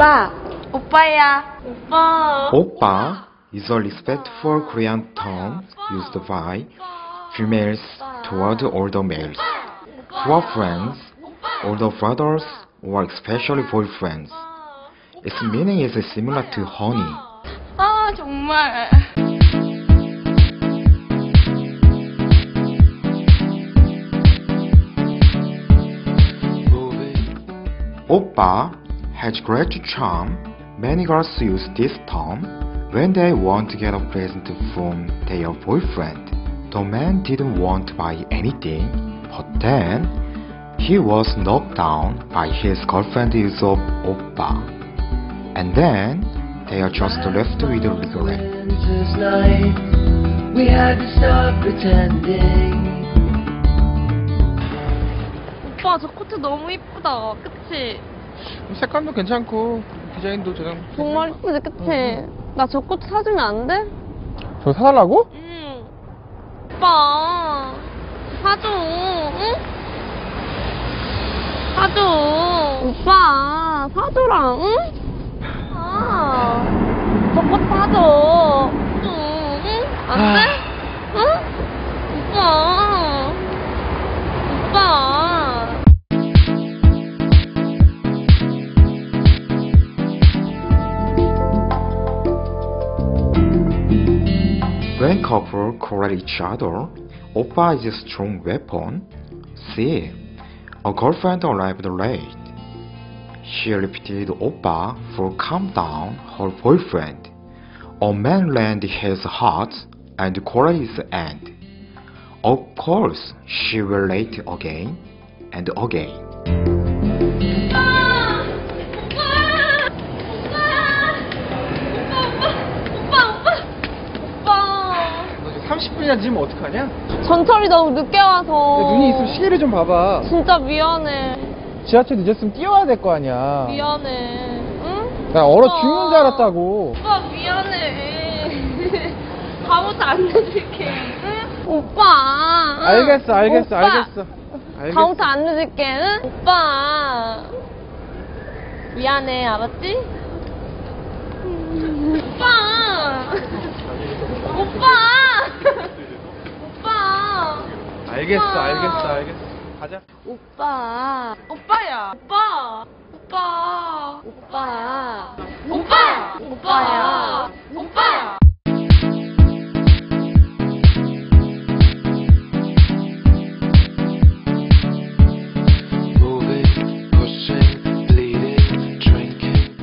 오빠. 오빠야. 오빠. Oppa is a respectful Korean term used by females toward older males, who are friends, older brothers, or especially boyfriends. Its meaning is similar to honey. 아, 정말. Oppa has great charm. Many girls use this term when they want to get a present from their boyfriend. The man didn't want to buy anything, but then he was knocked down by his girlfriend's use of Oppa. And then they are just left with regret. Winter's night, we had to stop pretending. 오빠, 저 코트 너무 이쁘다. 그치? 색감도 괜찮고 디자인도 저장. 정말 이쁘지, 그치? 나저 코트 사주면 안 돼? 저 사달라고? 응. 오빠, 사줘, 응? 사줘. 오빠, 사줘라, 응? 아, 저거 사줘. 응, 응? 안 돼? Couple quarrel each other, Oppa is a strong weapon. See, a girlfriend arrived late. She repeated Oppa for calm down her boyfriend. A man lent his heart and quarrel is end. Of course, she will late again and again. 너 지금 30분이나 늦으면 어떡하냐? 전철이 너무 늦게 와서. 눈이 있으면 시계를 좀 봐봐. 진짜 미안해. 지하철 늦었으면 뛰어야 될 거 아니야. 미안해. 응? 나 얼어 오빠. 죽는 줄 알았다고. 오빠 미안해. 다음부터 안 늦을게. 응? 오빠. 응? 알겠어, 알겠어, 오빠. 알겠어. 알겠어. 다음부터 안 늦을게. 응? 오빠. 미안해. 알았지? 오빠. 오빠. 오빠. 알겠어, 오빠. 알겠어, 알겠어. 가자. 오빠. 오빠야. 오빠. 오빠. 오빠. 오빠. 오빠야.